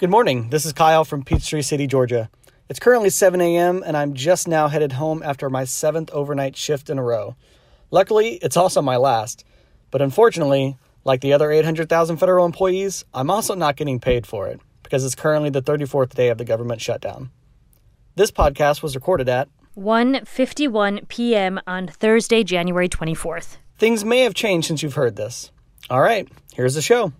Good morning. This is Kyle from Peachtree City, Georgia. It's currently 7 a.m., and I'm just now headed home after my seventh overnight shift in a row. Luckily, it's also my last. But unfortunately, like the other 800,000 federal employees, I'm also not getting paid for it because it's currently the 34th day of the government shutdown. This podcast was recorded at 1:51 p.m. on Thursday, January 24th. Things may have changed since you've heard this. All right, here's the show.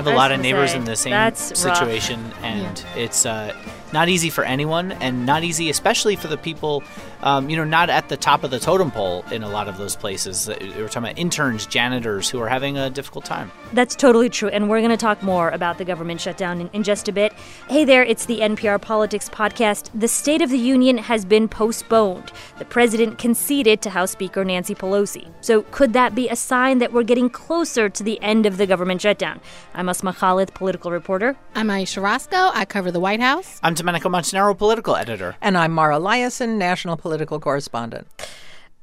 I have a I lot of neighbors say, in the same that's rough. situation, and it's uh, not easy for anyone, and not easy, especially for the people, um, you know, not at the top of the totem pole in a lot of those places. Uh, We're talking about interns, janitors who are having a difficult time. That's totally true, and we're going to talk more about the government shutdown in, in just a bit. Hey there, it's the NPR Politics Podcast. The State of the Union has been postponed. The president conceded to House Speaker Nancy Pelosi. So, could that be a sign that we're getting closer to the end of the government shutdown? I'm Asma Khalid, political reporter. I'm Ayesha Rascoe. I cover the White House. I'm Domenico Montanaro, political editor. And I'm Mara Liasson, national political correspondent.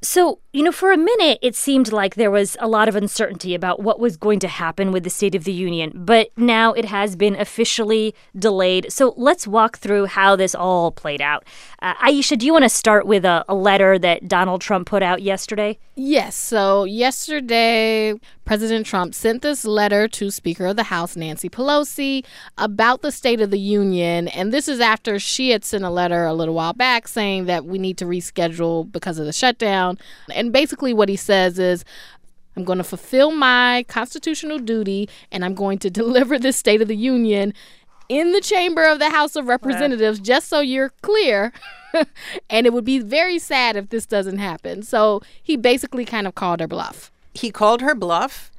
So, you know, for a minute, it seemed like there was a lot of uncertainty about what was going to happen with the State of the Union, but now it has been officially delayed. So let's walk through how this all played out. Uh, Ayesha, do you want to start with a, a letter that Donald Trump put out yesterday? Yes. So yesterday, President Trump sent this letter to Speaker of the House Nancy Pelosi about the State of the Union. And this is after she had sent a letter a little while back saying that we need to reschedule because of the shutdown. And basically, what he says is, I'm going to fulfill my constitutional duty and I'm going to deliver this State of the Union in the chamber of the House of Representatives, just so you're clear. and it would be very sad if this doesn't happen. So he basically kind of called her bluff. He called her bluff,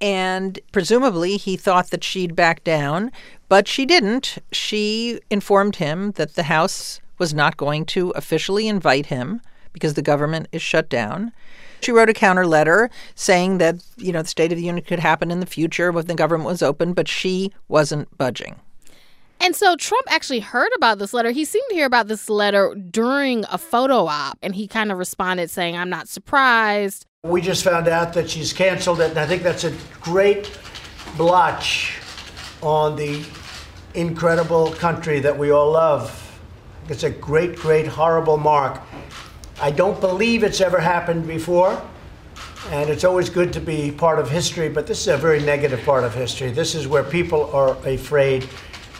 and presumably he thought that she'd back down, but she didn't. She informed him that the House was not going to officially invite him because the government is shut down. She wrote a counter letter saying that, you know, the State of the Union could happen in the future when the government was open, but she wasn't budging. And so Trump actually heard about this letter. He seemed to hear about this letter during a photo op, and he kind of responded saying, I'm not surprised. We just found out that she's canceled it, and I think that's a great blotch on the incredible country that we all love. It's a great, great, horrible mark. I don't believe it's ever happened before, and it's always good to be part of history, but this is a very negative part of history. This is where people are afraid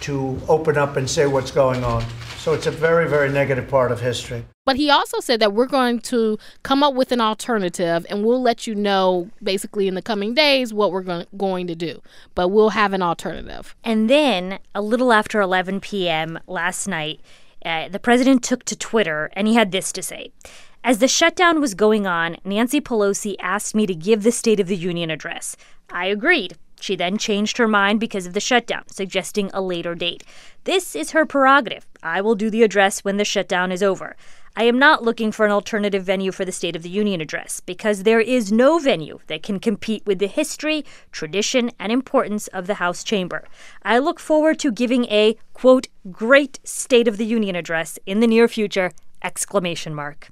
to open up and say what's going on. So it's a very, very negative part of history. But he also said that we're going to come up with an alternative and we'll let you know basically in the coming days what we're going, going to do. But we'll have an alternative. And then, a little after 11 p.m. last night, uh, the president took to Twitter and he had this to say. As the shutdown was going on, Nancy Pelosi asked me to give the State of the Union address. I agreed. She then changed her mind because of the shutdown, suggesting a later date. This is her prerogative. I will do the address when the shutdown is over. I am not looking for an alternative venue for the State of the Union address because there is no venue that can compete with the history, tradition, and importance of the House chamber. I look forward to giving a, quote, great State of the Union address in the near future, exclamation mark.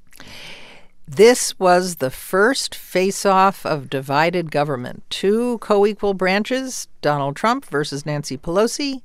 This was the first face off of divided government. Two co equal branches, Donald Trump versus Nancy Pelosi.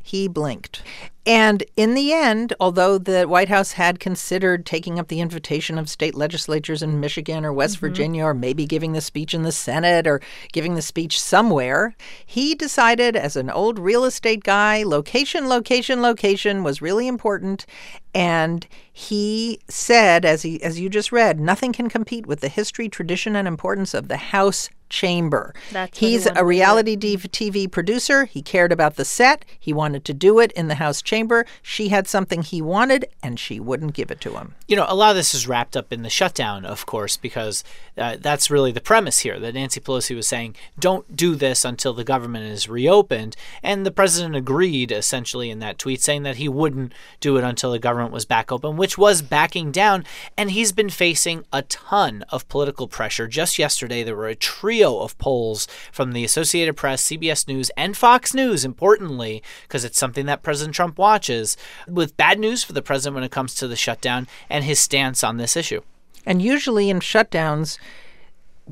He blinked. And in the end, although the White House had considered taking up the invitation of state legislatures in Michigan or West mm-hmm. Virginia, or maybe giving the speech in the Senate or giving the speech somewhere, he decided, as an old real estate guy, location, location, location was really important. And he said, as he as you just read, nothing can compete with the history, tradition, and importance of the House chamber. That's what he He's a reality TV producer. He cared about the set. He wanted to do it in the House chamber. She had something he wanted, and she wouldn't give it to him. You know, a lot of this is wrapped up in the shutdown, of course, because uh, that's really the premise here that Nancy Pelosi was saying, don't do this until the government is reopened. And the president agreed, essentially, in that tweet, saying that he wouldn't do it until the government was back open, which was backing down. And he's been facing a ton of political pressure. Just yesterday, there were a trio of polls from the Associated Press, CBS News, and Fox News, importantly, because it's something that President Trump watches, with bad news for the president when it comes to the shutdown and his stance on this issue. And usually in shutdowns,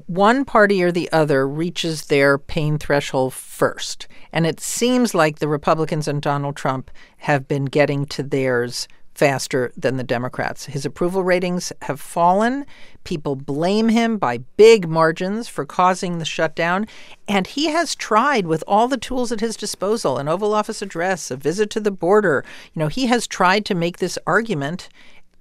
one party or the other reaches their pain threshold first. And it seems like the Republicans and Donald Trump have been getting to theirs faster than the Democrats. His approval ratings have fallen. People blame him by big margins for causing the shutdown. And he has tried with all the tools at his disposal an Oval Office address, a visit to the border. You know, he has tried to make this argument,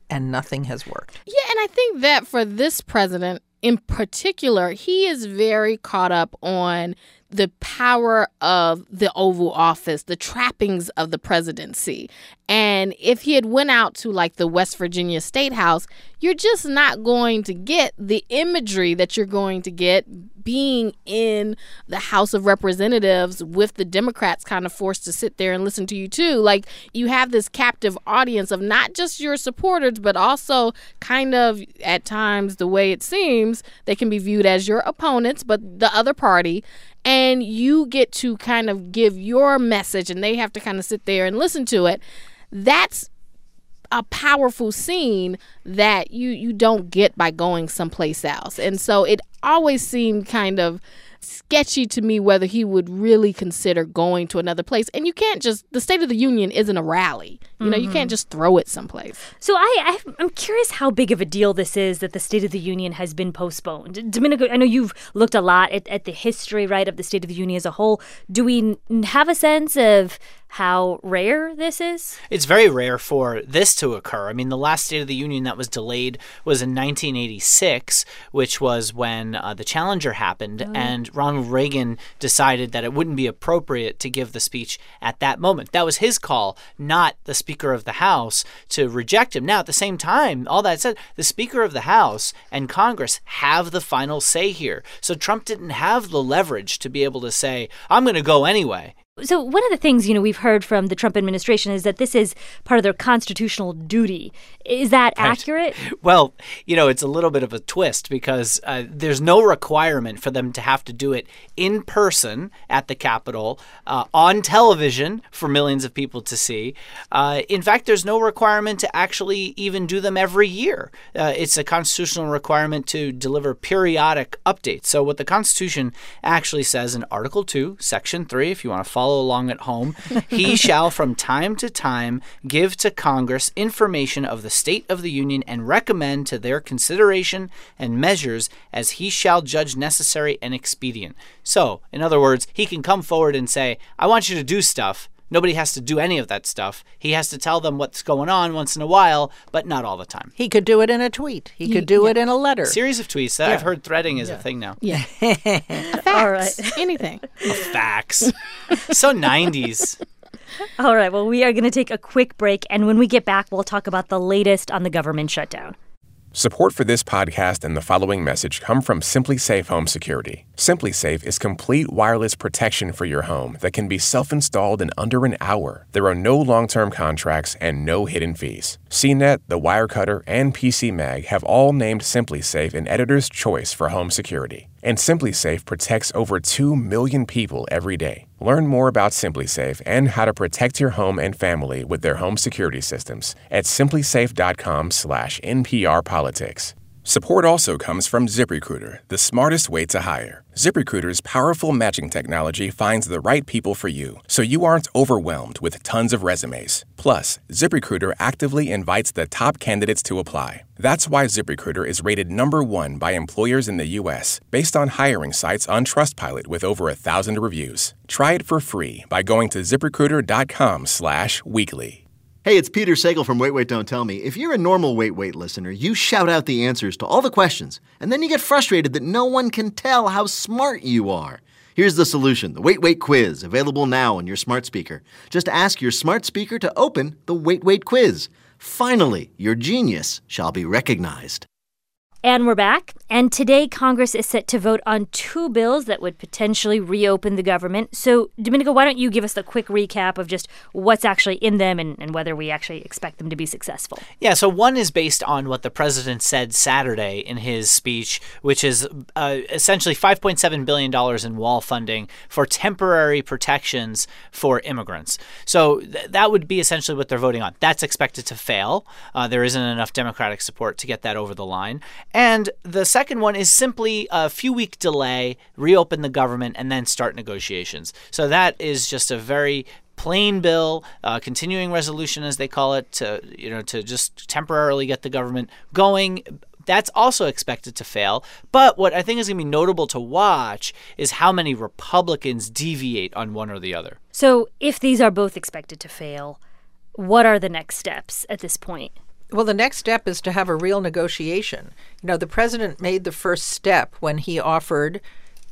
and nothing has worked. Yeah, and I think that for this president in particular, he is very caught up on the power of the Oval Office, the trappings of the presidency. And if he had went out to like the West Virginia State House, you're just not going to get the imagery that you're going to get being in the House of Representatives with the Democrats kind of forced to sit there and listen to you too. Like you have this captive audience of not just your supporters, but also kind of at times the way it seems, they can be viewed as your opponents, but the other party and you get to kind of give your message and they have to kind of sit there and listen to it that's a powerful scene that you you don't get by going someplace else and so it always seemed kind of sketchy to me whether he would really consider going to another place. And you can't just the State of the Union isn't a rally. You know, mm-hmm. you can't just throw it someplace. So I, I am curious how big of a deal this is that the State of the Union has been postponed. Domenico, I know you've looked a lot at, at the history, right, of the State of the Union as a whole. Do we have a sense of how rare this is? It's very rare for this to occur. I mean, the last State of the Union that was delayed was in 1986, which was when uh, the Challenger happened, oh. and Ronald Reagan decided that it wouldn't be appropriate to give the speech at that moment. That was his call, not the Speaker of the House, to reject him. Now, at the same time, all that said, the Speaker of the House and Congress have the final say here. So Trump didn't have the leverage to be able to say, I'm going to go anyway. So, one of the things, you know, we've heard from the Trump administration is that this is part of their constitutional duty. Is that right. accurate? Well, you know, it's a little bit of a twist because uh, there's no requirement for them to have to do it in person at the Capitol, uh, on television for millions of people to see. Uh, in fact, there's no requirement to actually even do them every year. Uh, it's a constitutional requirement to deliver periodic updates. So, what the Constitution actually says in Article 2, Section 3, if you want to follow follow along at home. he shall from time to time give to Congress information of the state of the Union and recommend to their consideration and measures as he shall judge necessary and expedient. So, in other words, he can come forward and say, I want you to do stuff. Nobody has to do any of that stuff. He has to tell them what's going on once in a while, but not all the time. He could do it in a tweet. He could do yeah. it in a letter. Series of tweets. Yeah. I've heard threading is yeah. a thing now. Yeah. All right. Anything. A fax. so 90s. All right. Well, we are going to take a quick break. And when we get back, we'll talk about the latest on the government shutdown. Support for this podcast and the following message come from SimpliSafe Home Security. SimpliSafe is complete wireless protection for your home that can be self-installed in under an hour. There are no long-term contracts and no hidden fees. CNET, the Wirecutter, and PC Mag have all named SimpliSafe an editor's choice for home security. And SimpliSafe protects over 2 million people every day. Learn more about SimpliSafe and how to protect your home and family with their home security systems at simplisafe.com/nprpolitics. Support also comes from ZipRecruiter, the smartest way to hire. ZipRecruiter's powerful matching technology finds the right people for you, so you aren't overwhelmed with tons of resumes. Plus, ZipRecruiter actively invites the top candidates to apply. That's why ZipRecruiter is rated number one by employers in the U.S. based on hiring sites on Trustpilot with over a thousand reviews. Try it for free by going to ZipRecruiter.com/weekly. Hey, it's Peter Sagal from Wait Wait Don't Tell Me. If you're a normal Wait Wait listener, you shout out the answers to all the questions, and then you get frustrated that no one can tell how smart you are. Here's the solution the Wait Wait quiz, available now on your smart speaker. Just ask your smart speaker to open the Wait Wait quiz. Finally, your genius shall be recognized. And we're back. And today, Congress is set to vote on two bills that would potentially reopen the government. So, Domenico, why don't you give us the quick recap of just what's actually in them and, and whether we actually expect them to be successful? Yeah, so one is based on what the president said Saturday in his speech, which is uh, essentially $5.7 billion in wall funding for temporary protections for immigrants. So, th- that would be essentially what they're voting on. That's expected to fail. Uh, there isn't enough Democratic support to get that over the line. And the second one is simply a few week delay, reopen the government, and then start negotiations. So that is just a very plain bill, uh, continuing resolution as they call it, to you know to just temporarily get the government going. That's also expected to fail. But what I think is going to be notable to watch is how many Republicans deviate on one or the other. So, if these are both expected to fail, what are the next steps at this point? Well, the next step is to have a real negotiation. You know, the president made the first step when he offered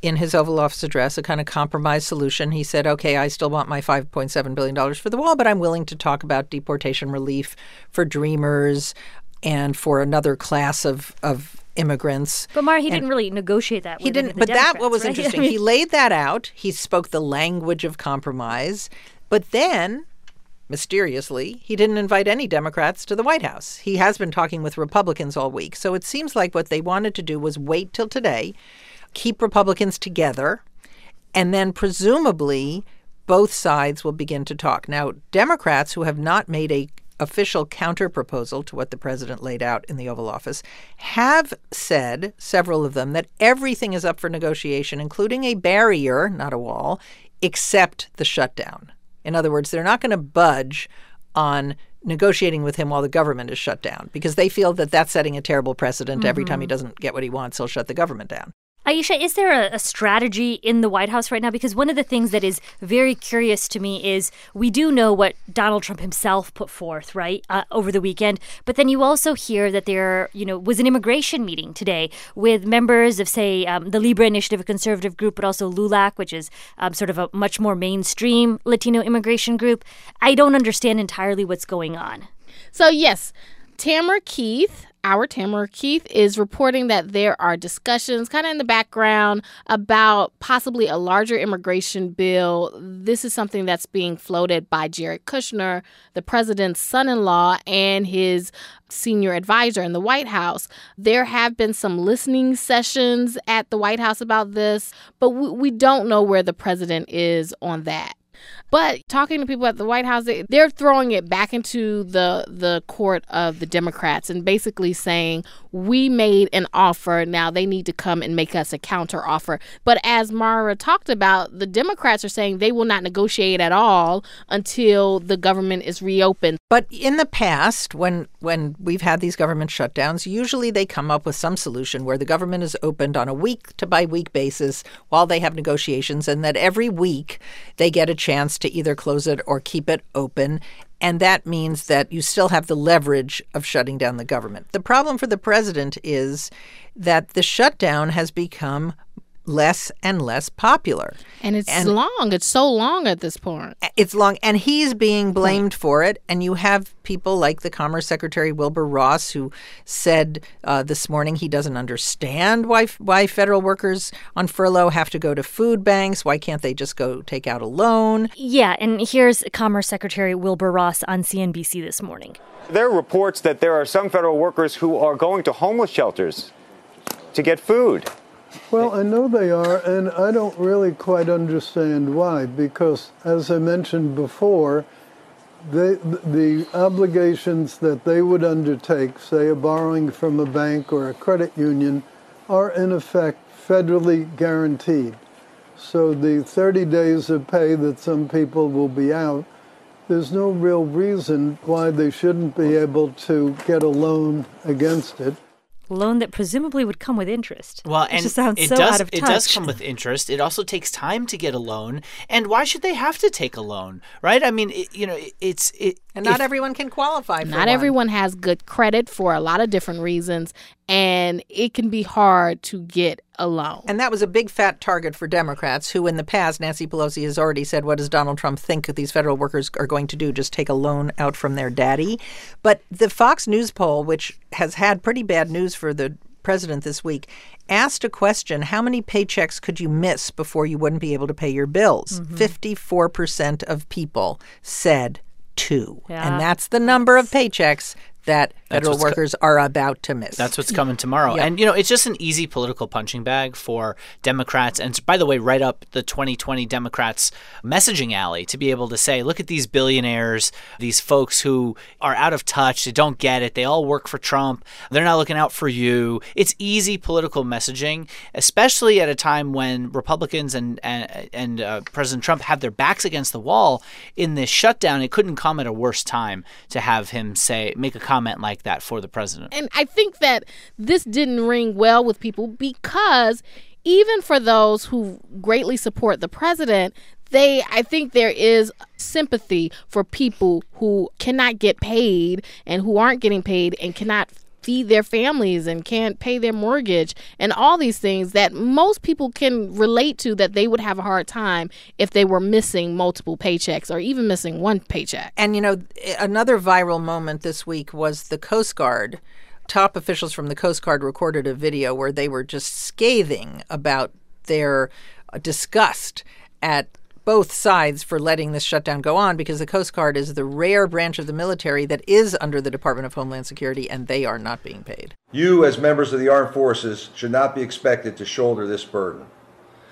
in his Oval Office address a kind of compromise solution. He said, okay, I still want my $5.7 billion for the wall, but I'm willing to talk about deportation relief for dreamers and for another class of, of immigrants. But Mara, he And didn't really negotiate that. He didn't, but that what was right? interesting. He laid that out. He spoke the language of compromise, but then mysteriously, he didn't invite any Democrats to the White House. He has been talking with Republicans all week. So it seems like what they wanted to do was wait till today, keep Republicans together, and then presumably both sides will begin to talk. Now, Democrats who have not made a official counterproposal to what the president laid out in the Oval Office have said, several of them, that everything is up for negotiation, including a barrier, not a wall, except the shutdown. In other words, they're not going to budge on negotiating with him while the government is shut down because they feel that that's setting a terrible precedent. Every time he mm-hmm. doesn't get what he wants, he'll shut the government down. Ayesha, is there a, a strategy in the White House right now? Because one of the things that is very curious to me is we do know what Donald Trump himself put forth, right, uh, over the weekend. But then you also hear that there, you know, was an immigration meeting today with members of, say, um, the LIBRE Initiative, a conservative group, but also LULAC, which is um, sort of a much more mainstream Latino immigration group. I don't understand entirely what's going on. So, yes, Tamara Keith, our Tamara Keith, is reporting that there are discussions kind of in the background about possibly a larger immigration bill. This is something that's being floated by Jared Kushner, the president's son in law, and his senior advisor in the White House. There have been some listening sessions at the White House about this, but we, we don't know where the president is on that. But talking to people at the White House, they, they're throwing it back into the the court of the Democrats and basically saying we made an offer. Now they need to come and make us a counter offer. But as Mara talked about, the Democrats are saying they will not negotiate at all until the government is reopened. But in the past, when when we've had these government shutdowns, usually they come up with some solution where the government is opened on a week to by week basis while they have negotiations, and that every week they get a chance to either close it or keep it open. And that means that you still have the leverage of shutting down the government. The problem for the president is that the shutdown has become less and less popular. And it's And- long. It's so long at this point. It's long, and he's being blamed for it. And you have people like the Commerce Secretary Wilbur Ross, who said uh, this morning he doesn't understand why why federal workers on furlough have to go to food banks. Why can't they just go take out a loan? Yeah, and here's Commerce Secretary Wilbur Ross on CNBC this morning. There are reports that there are some federal workers who are going to homeless shelters to get food. Well, I know they are, and I don't really quite understand why, because as I mentioned before, they, the obligations that they would undertake, say a borrowing from a bank or a credit union, are in effect federally guaranteed. So the 30 days of pay that some people will be out, there's no real reason why they shouldn't be able to get a loan against it. Loan that presumably would come with interest. Well, It and just sounds it so does out of it does touch. come with interest. It also takes time to get a loan, and why should they have to take a loan, right? I mean, it, you know, it, it's it. And not if- everyone can qualify for Not one. everyone has good credit for a lot of different reasons, and it can be hard to get a loan. And that was a big fat target for Democrats, who in the past, Nancy Pelosi has already said, What does Donald Trump think these federal workers are going to do? Just take a loan out from their daddy? But the Fox News poll, which has had pretty bad news for the president this week, asked a question How many paychecks could you miss before you wouldn't be able to pay your bills? Mm-hmm. 54% of people said two. Yeah. And that's the number of paychecks that federal what's co- workers are about to miss. That's what's coming tomorrow. And, you know, it's just an easy political punching bag for Democrats. And by the way, right up the 2020 Democrats' messaging alley to be able to say, look at these billionaires, these folks who are out of touch, they don't get it, they all work for Trump, they're not looking out for you. It's easy political messaging, especially at a time when Republicans and, and, and uh, President Trump have their backs against the wall in this shutdown. It couldn't come at a worse time to have him say, make a comment like that for the president. And I think that this didn't ring well with people because even for those who greatly support the president, they I think there is sympathy for people who cannot get paid and who aren't getting paid and cannot feed their families and can't pay their mortgage and all these things that most people can relate to that they would have a hard time if they were missing multiple paychecks or even missing one paycheck. And you know, another viral moment this week was the Coast Guard. Top officials from the Coast Guard recorded a video where they were just scathing about their disgust at both sides for letting this shutdown go on because the Coast Guard is the rare branch of the military that is under the Department of Homeland Security and they are not being paid. You, as members of the armed forces, should not be expected to shoulder this burden.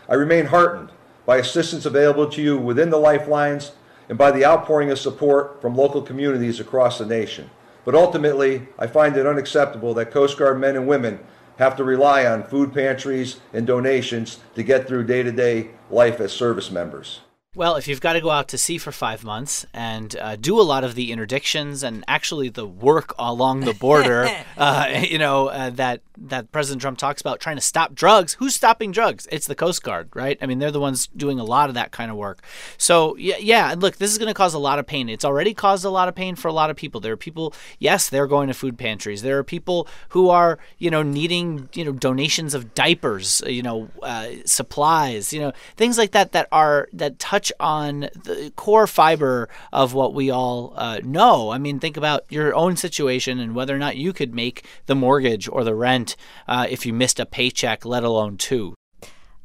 I remain heartened by assistance available to you within the lifelines and by the outpouring of support from local communities across the nation. But ultimately, I find it unacceptable that Coast Guard men and women have to rely on food pantries and donations to get through day to day life as service members. Well, if you've got to go out to sea for five months and uh, do a lot of the interdictions and actually the work along the border, uh, you know uh, that that President Trump talks about trying to stop drugs. Who's stopping drugs? It's the Coast Guard, right? I mean, they're the ones doing a lot of that kind of work. So yeah, yeah. Look, this is going to cause a lot of pain. It's already caused a lot of pain for a lot of people. There are people, yes, they're going to food pantries. There are people who are, you know, needing, you know, donations of diapers, you know, uh, supplies, you know, things like that that are that touch on the core fiber of what we all uh, know. I mean, think about your own situation and whether or not you could make the mortgage or the rent uh, if you missed a paycheck, let alone two.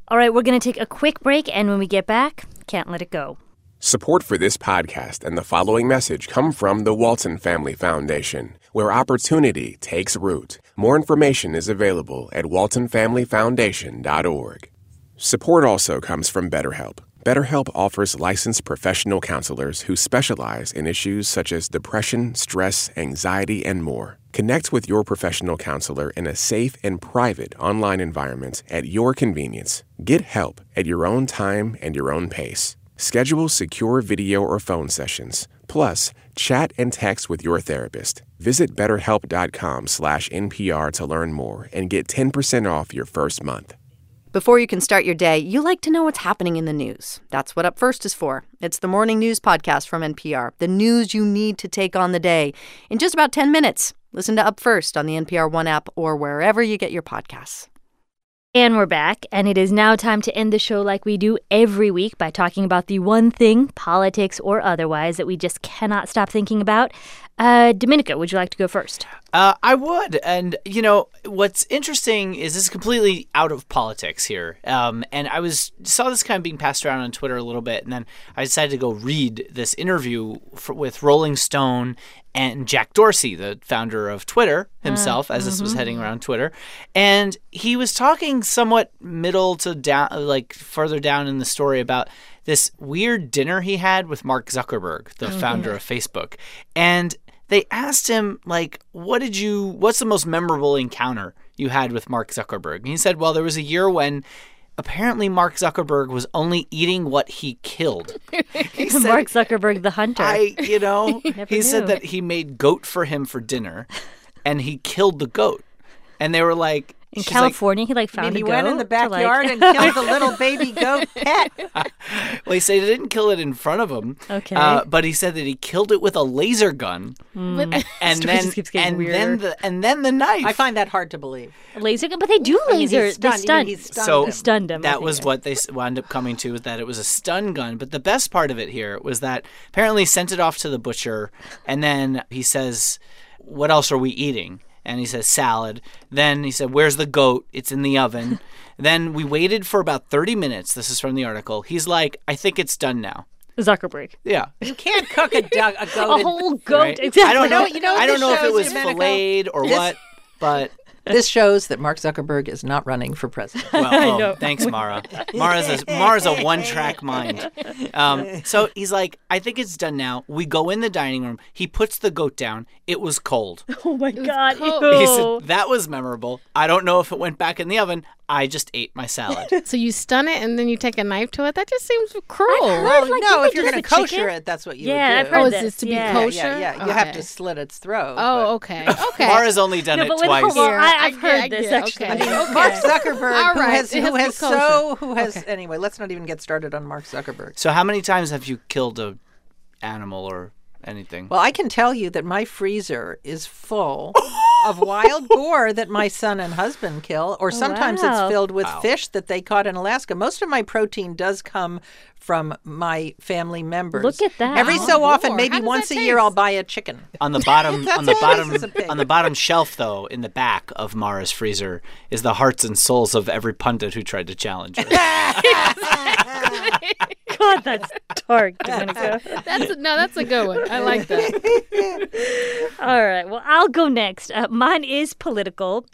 All right, we're going to take a quick break, and when we get back, can't let it go. Support for this podcast and the following message come from the Walton Family Foundation, where opportunity takes root. More information is available at waltonfamilyfoundation.org. Support also comes from BetterHelp. BetterHelp offers licensed professional counselors who specialize in issues such as depression, stress, anxiety, and more. Connect with your professional counselor in a safe and private online environment at your convenience. Get help at your own time and your own pace. Schedule secure video or phone sessions. Plus, chat and text with your therapist. Visit betterhelp.com/npr to learn more and get 10% off your first month. Before you can start your day, you like to know what's happening in the news. That's what Up First is for. It's the morning news podcast from NPR, the news you need to take on the day in just about 10 minutes. Listen to Up First on the NPR One app or wherever you get your podcasts. And we're back, and it is now time to end the show like we do every week by talking about the one thing, politics or otherwise, that we just cannot stop thinking about. Uh, Domenico, would you like to go first? Uh, I would. And, you know, what's interesting is this is completely out of politics here. Um, and I was saw this kind of being passed around on Twitter a little bit. And then I decided to go read this interview for, with Rolling Stone and Jack Dorsey, the founder of Twitter mm, himself, as this was mm-hmm, heading mm-hmm. around Twitter. And he was talking somewhat middle to down, like further down in the story about this weird dinner he had with Mark Zuckerberg, the oh, founder of Facebook. And they asked him like what did you what's the most memorable encounter you had with Mark Zuckerberg? And he said, "Well, there was a year when apparently Mark Zuckerberg was only eating what he killed." He said, Mark Zuckerberg, the hunter. I, you know, he said that he made goat for him for dinner and he killed the goat. And they were like in she's like, California, he like I found mean, he a goat. went in the to, like- backyard and killed the little baby goat pet. well, he said he didn't kill it in front of him. Okay. Uh, but he said that he killed it with a laser gun. But- And Story then, just keeps getting and weirder. then the and then the knife. I find that hard to believe. laser gun, but they do I mean, laser. he's they stunned. You stun. he's stunned So- him. stunned him. That was it- what they wound up coming to was that it was a stun gun. But the best part of it here was that apparently he sent it off to the butcher, and then he says, "What else are we eating?" And he says salad. Then he said, "Where's the goat? It's in the oven." then we waited for about thirty minutes. This is from the article. He's like, "I think it's done now." Zuckerberg. Yeah. You can't cook a, duck, a goat. A in- whole goat. Right? Exactly. I don't know. You know I don't know if it was filleted or This- what, but this shows that Mark Zuckerberg is not running for president. well, oh, thanks, Mara. Mara's a, Mara's a one-track mind. Um, so he's like, I think it's done now. We go in the dining room. He puts the goat down. It was cold. Oh my god. cold. ew. He said that was memorable. I don't know if it went back in the oven. I just ate my salad. So you stun it and then you take a knife to it. That just seems cruel. Well, like, no, didn't if you're going to this kosher chicken? it, that's what you do. Yeah, would I've do. heard oh, is this, this to be yeah. kosher? Yeah, yeah, yeah. you have to slit its throat. Oh, okay. Okay. Mara's only done No, it but twice. Well, I, I I've get- heard I this get- actually. okay. but Mark Zuckerberg, All who right, has who has has so who has Okay. anyway. Let's not even get started on Mark Zuckerberg. So how many times have you killed a animal or anything? Well, I can tell you that my freezer is full of wild boar that my son and husband kill, or oh, sometimes wow. it's filled with fish that they caught in Alaska. Most of my protein does come from my family members. Look at that. Every oh, so Oh, often, boar. maybe once a that year. I'll buy a chicken. on the bottom on the bottom this is a pig. on the bottom shelf though in the back of Mara's freezer is the hearts and souls of every pundit who tried to challenge her. God, that's dark, Domenico. That's no, that's a good one. I like that. All right. Well, I'll go next. Uh, mine is political.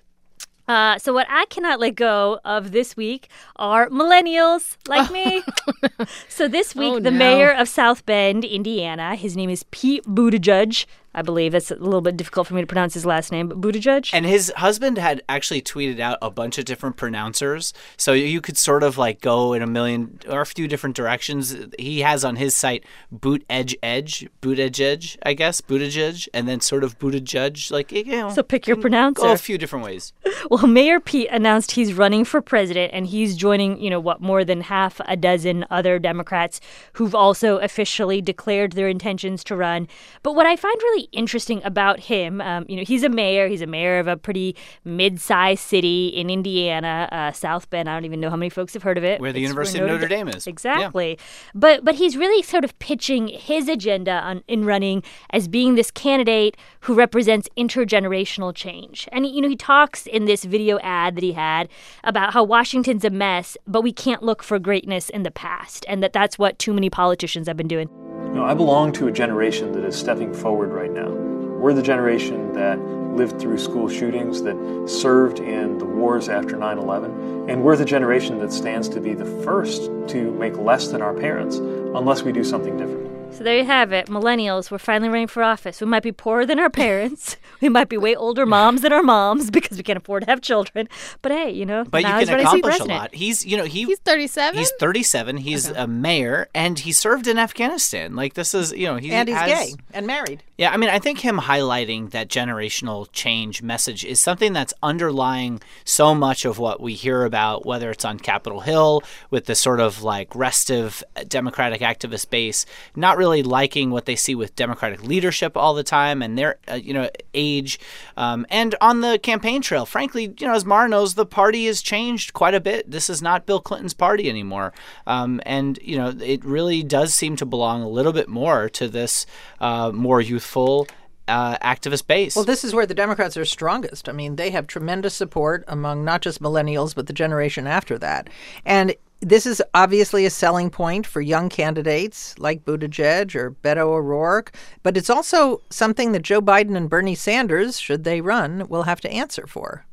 Uh, so what I cannot let go of this week are millennials like me. so this week, Oh, the no. mayor of South Bend, Indiana, his name is Pete Buttigieg. I believe It's a little bit difficult for me to pronounce his last name, but Buttigieg. And his husband had actually tweeted out a bunch of different pronouncers, so you could sort of like go in a million or a few different directions. He has on his site boot edge edge, boot edge edge, I guess, Buttigieg, and then sort of Buttigieg, like you know. So pick your Go a few different ways. Well, Mayor Pete announced he's running for president and he's joining, you know, what, more than half a dozen other Democrats who've also officially declared their intentions to run. But what I find really interesting about him, um, you know, he's a mayor. He's a mayor of a pretty mid sized city in Indiana, uh, South Bend. I don't even know how many folks have heard of it. Where the It's University of Notre Dame is. Yeah. Exactly. But but he's really sort of pitching his agenda on, in running as being this candidate who represents intergenerational change. And you know he talks in this video ad that he had about how Washington's a mess, but we can't look for greatness in the past, and that that's what too many politicians have been doing. No, I belong to a generation that is stepping forward right now. We're the generation that lived through school shootings, that served in the wars after 9 11, and we're the generation that stands to be the first to make less than our parents unless we do something different. So there you have it. Millennials, we're finally running for office. We might be poorer than our parents. we might be way older moms than our moms because we can't afford to have children. But hey, you know, But now you can ready accomplish a lot. He's, you know, he He's 37. He's 37. He's a mayor, and he served in Afghanistan. Like this is, you know, he and he's has, gay and married. Yeah, I mean, I think him highlighting that generational change message is something that's underlying so much of what we hear about, whether it's on Capitol Hill with the sort of like restive uh, Democratic activist base, not really liking what they see with Democratic leadership all the time and their, uh, you know, age, um, and on the campaign trail. Frankly, you know, as Mara knows, the party has changed quite a bit. This is not Bill Clinton's party anymore, um, and you know, it really does seem to belong a little bit more to this uh, more youthful uh, activist base. Well, this is where the Democrats are strongest. I mean, they have tremendous support among not just millennials, but the generation after that. And this is obviously a selling point for young candidates like Buttigieg or Beto O'Rourke, but it's also something that Joe Biden and Bernie Sanders, should they run, will have to answer for.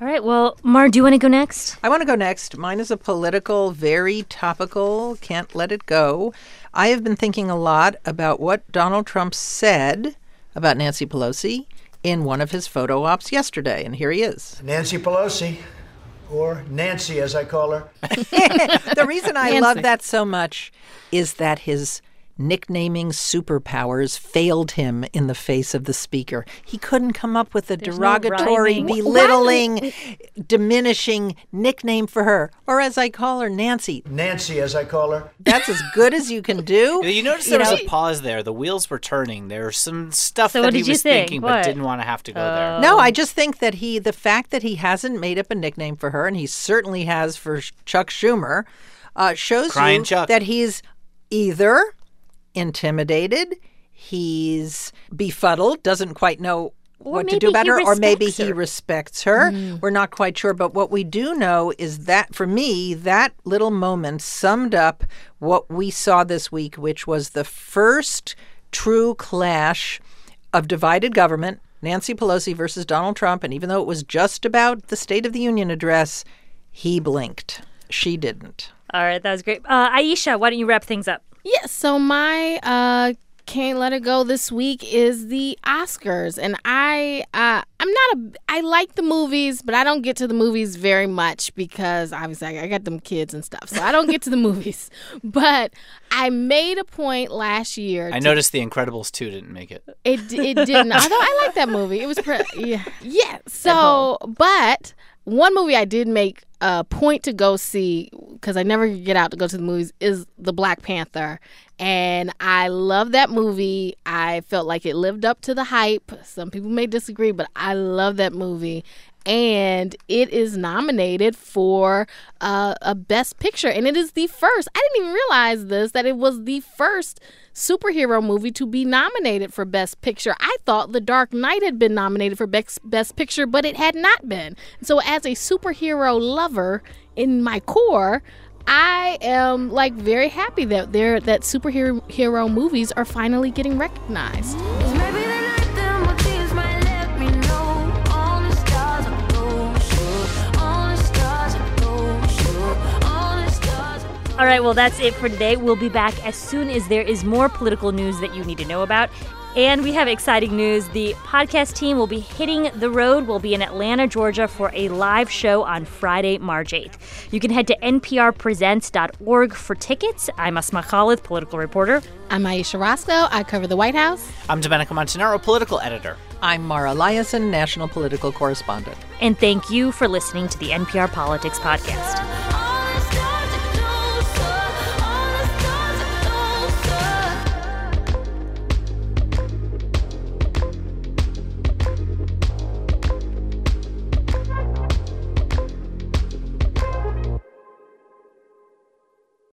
All right. Well, Mar, do you want to go next? I want to go next. Mine is a political, very topical, can't let it go. I have been thinking a lot about what Donald Trump said about Nancy Pelosi in one of his photo ops yesterday, and here he is. Nancy Pelosi, or Nancy as I call her. the reason I Nancy. love that so much is that his nicknaming superpowers failed him in the face of the speaker. He couldn't come up with a There's derogatory, rhyming. belittling, diminishing nickname for her, or as I call her, Nancy. Nancy as I call her. That's as good as you can do. you notice you there was know- a pause there. The wheels were turning. There was some stuff So that he was think? thinking, What? but didn't want to have to go there. No, I just think that he, the fact that he hasn't made up a nickname for her, and he certainly has for Chuck Schumer, uh, shows Crying you Chuck. that he's either intimidated, he's befuddled, doesn't quite know Or what to do he better, or maybe respects he respects her. We're not quite sure. But what we do know is that for me, that little moment summed up what we saw this week, which was the first true clash of divided government Nancy Pelosi versus Donald Trump. And even though it was just about the State of the Union address, he blinked. She didn't. All right, that was great. Uh, Ayesha, why don't you wrap things up? Yeah, so my uh can't let it go this week is the Oscars and I uh I'm not a I like the movies but I don't get to the movies very much because obviously I, I got them kids and stuff so I don't get to the movies but I made a point last year I to- noticed The Incredibles 2 didn't make it. it it didn't. Although I like that movie. It was pre- yeah yeah. So, but one movie I did make a point to go see because I never get out to go to the movies is the Black Panther, and I love that movie. I felt like it lived up to the hype. Some people may disagree, but I love that movie. And it is nominated for uh, a Best Picture, and it is the first. I didn't even realize this that it was the first superhero movie to be nominated for Best Picture. I thought The Dark Knight had been nominated for Best, Best Picture, but it had not been. So, as a superhero lover in my core, I am like very happy that there that superhero hero movies are finally getting recognized. Right, well, that's it for today. We'll be back as soon as there is more political news that you need to know about. And we have exciting news. The podcast team will be hitting the road. We'll be in Atlanta, Georgia for a live show on Friday, March 8th. You can head to nprpresents.org for tickets. I'm Asma Khalid, political reporter. I'm Ayesha Rascoe. I cover the White House. I'm Domenico Montanaro, political editor. I'm Mara Liasson, national political correspondent. And thank you for listening to the NPR Politics Podcast.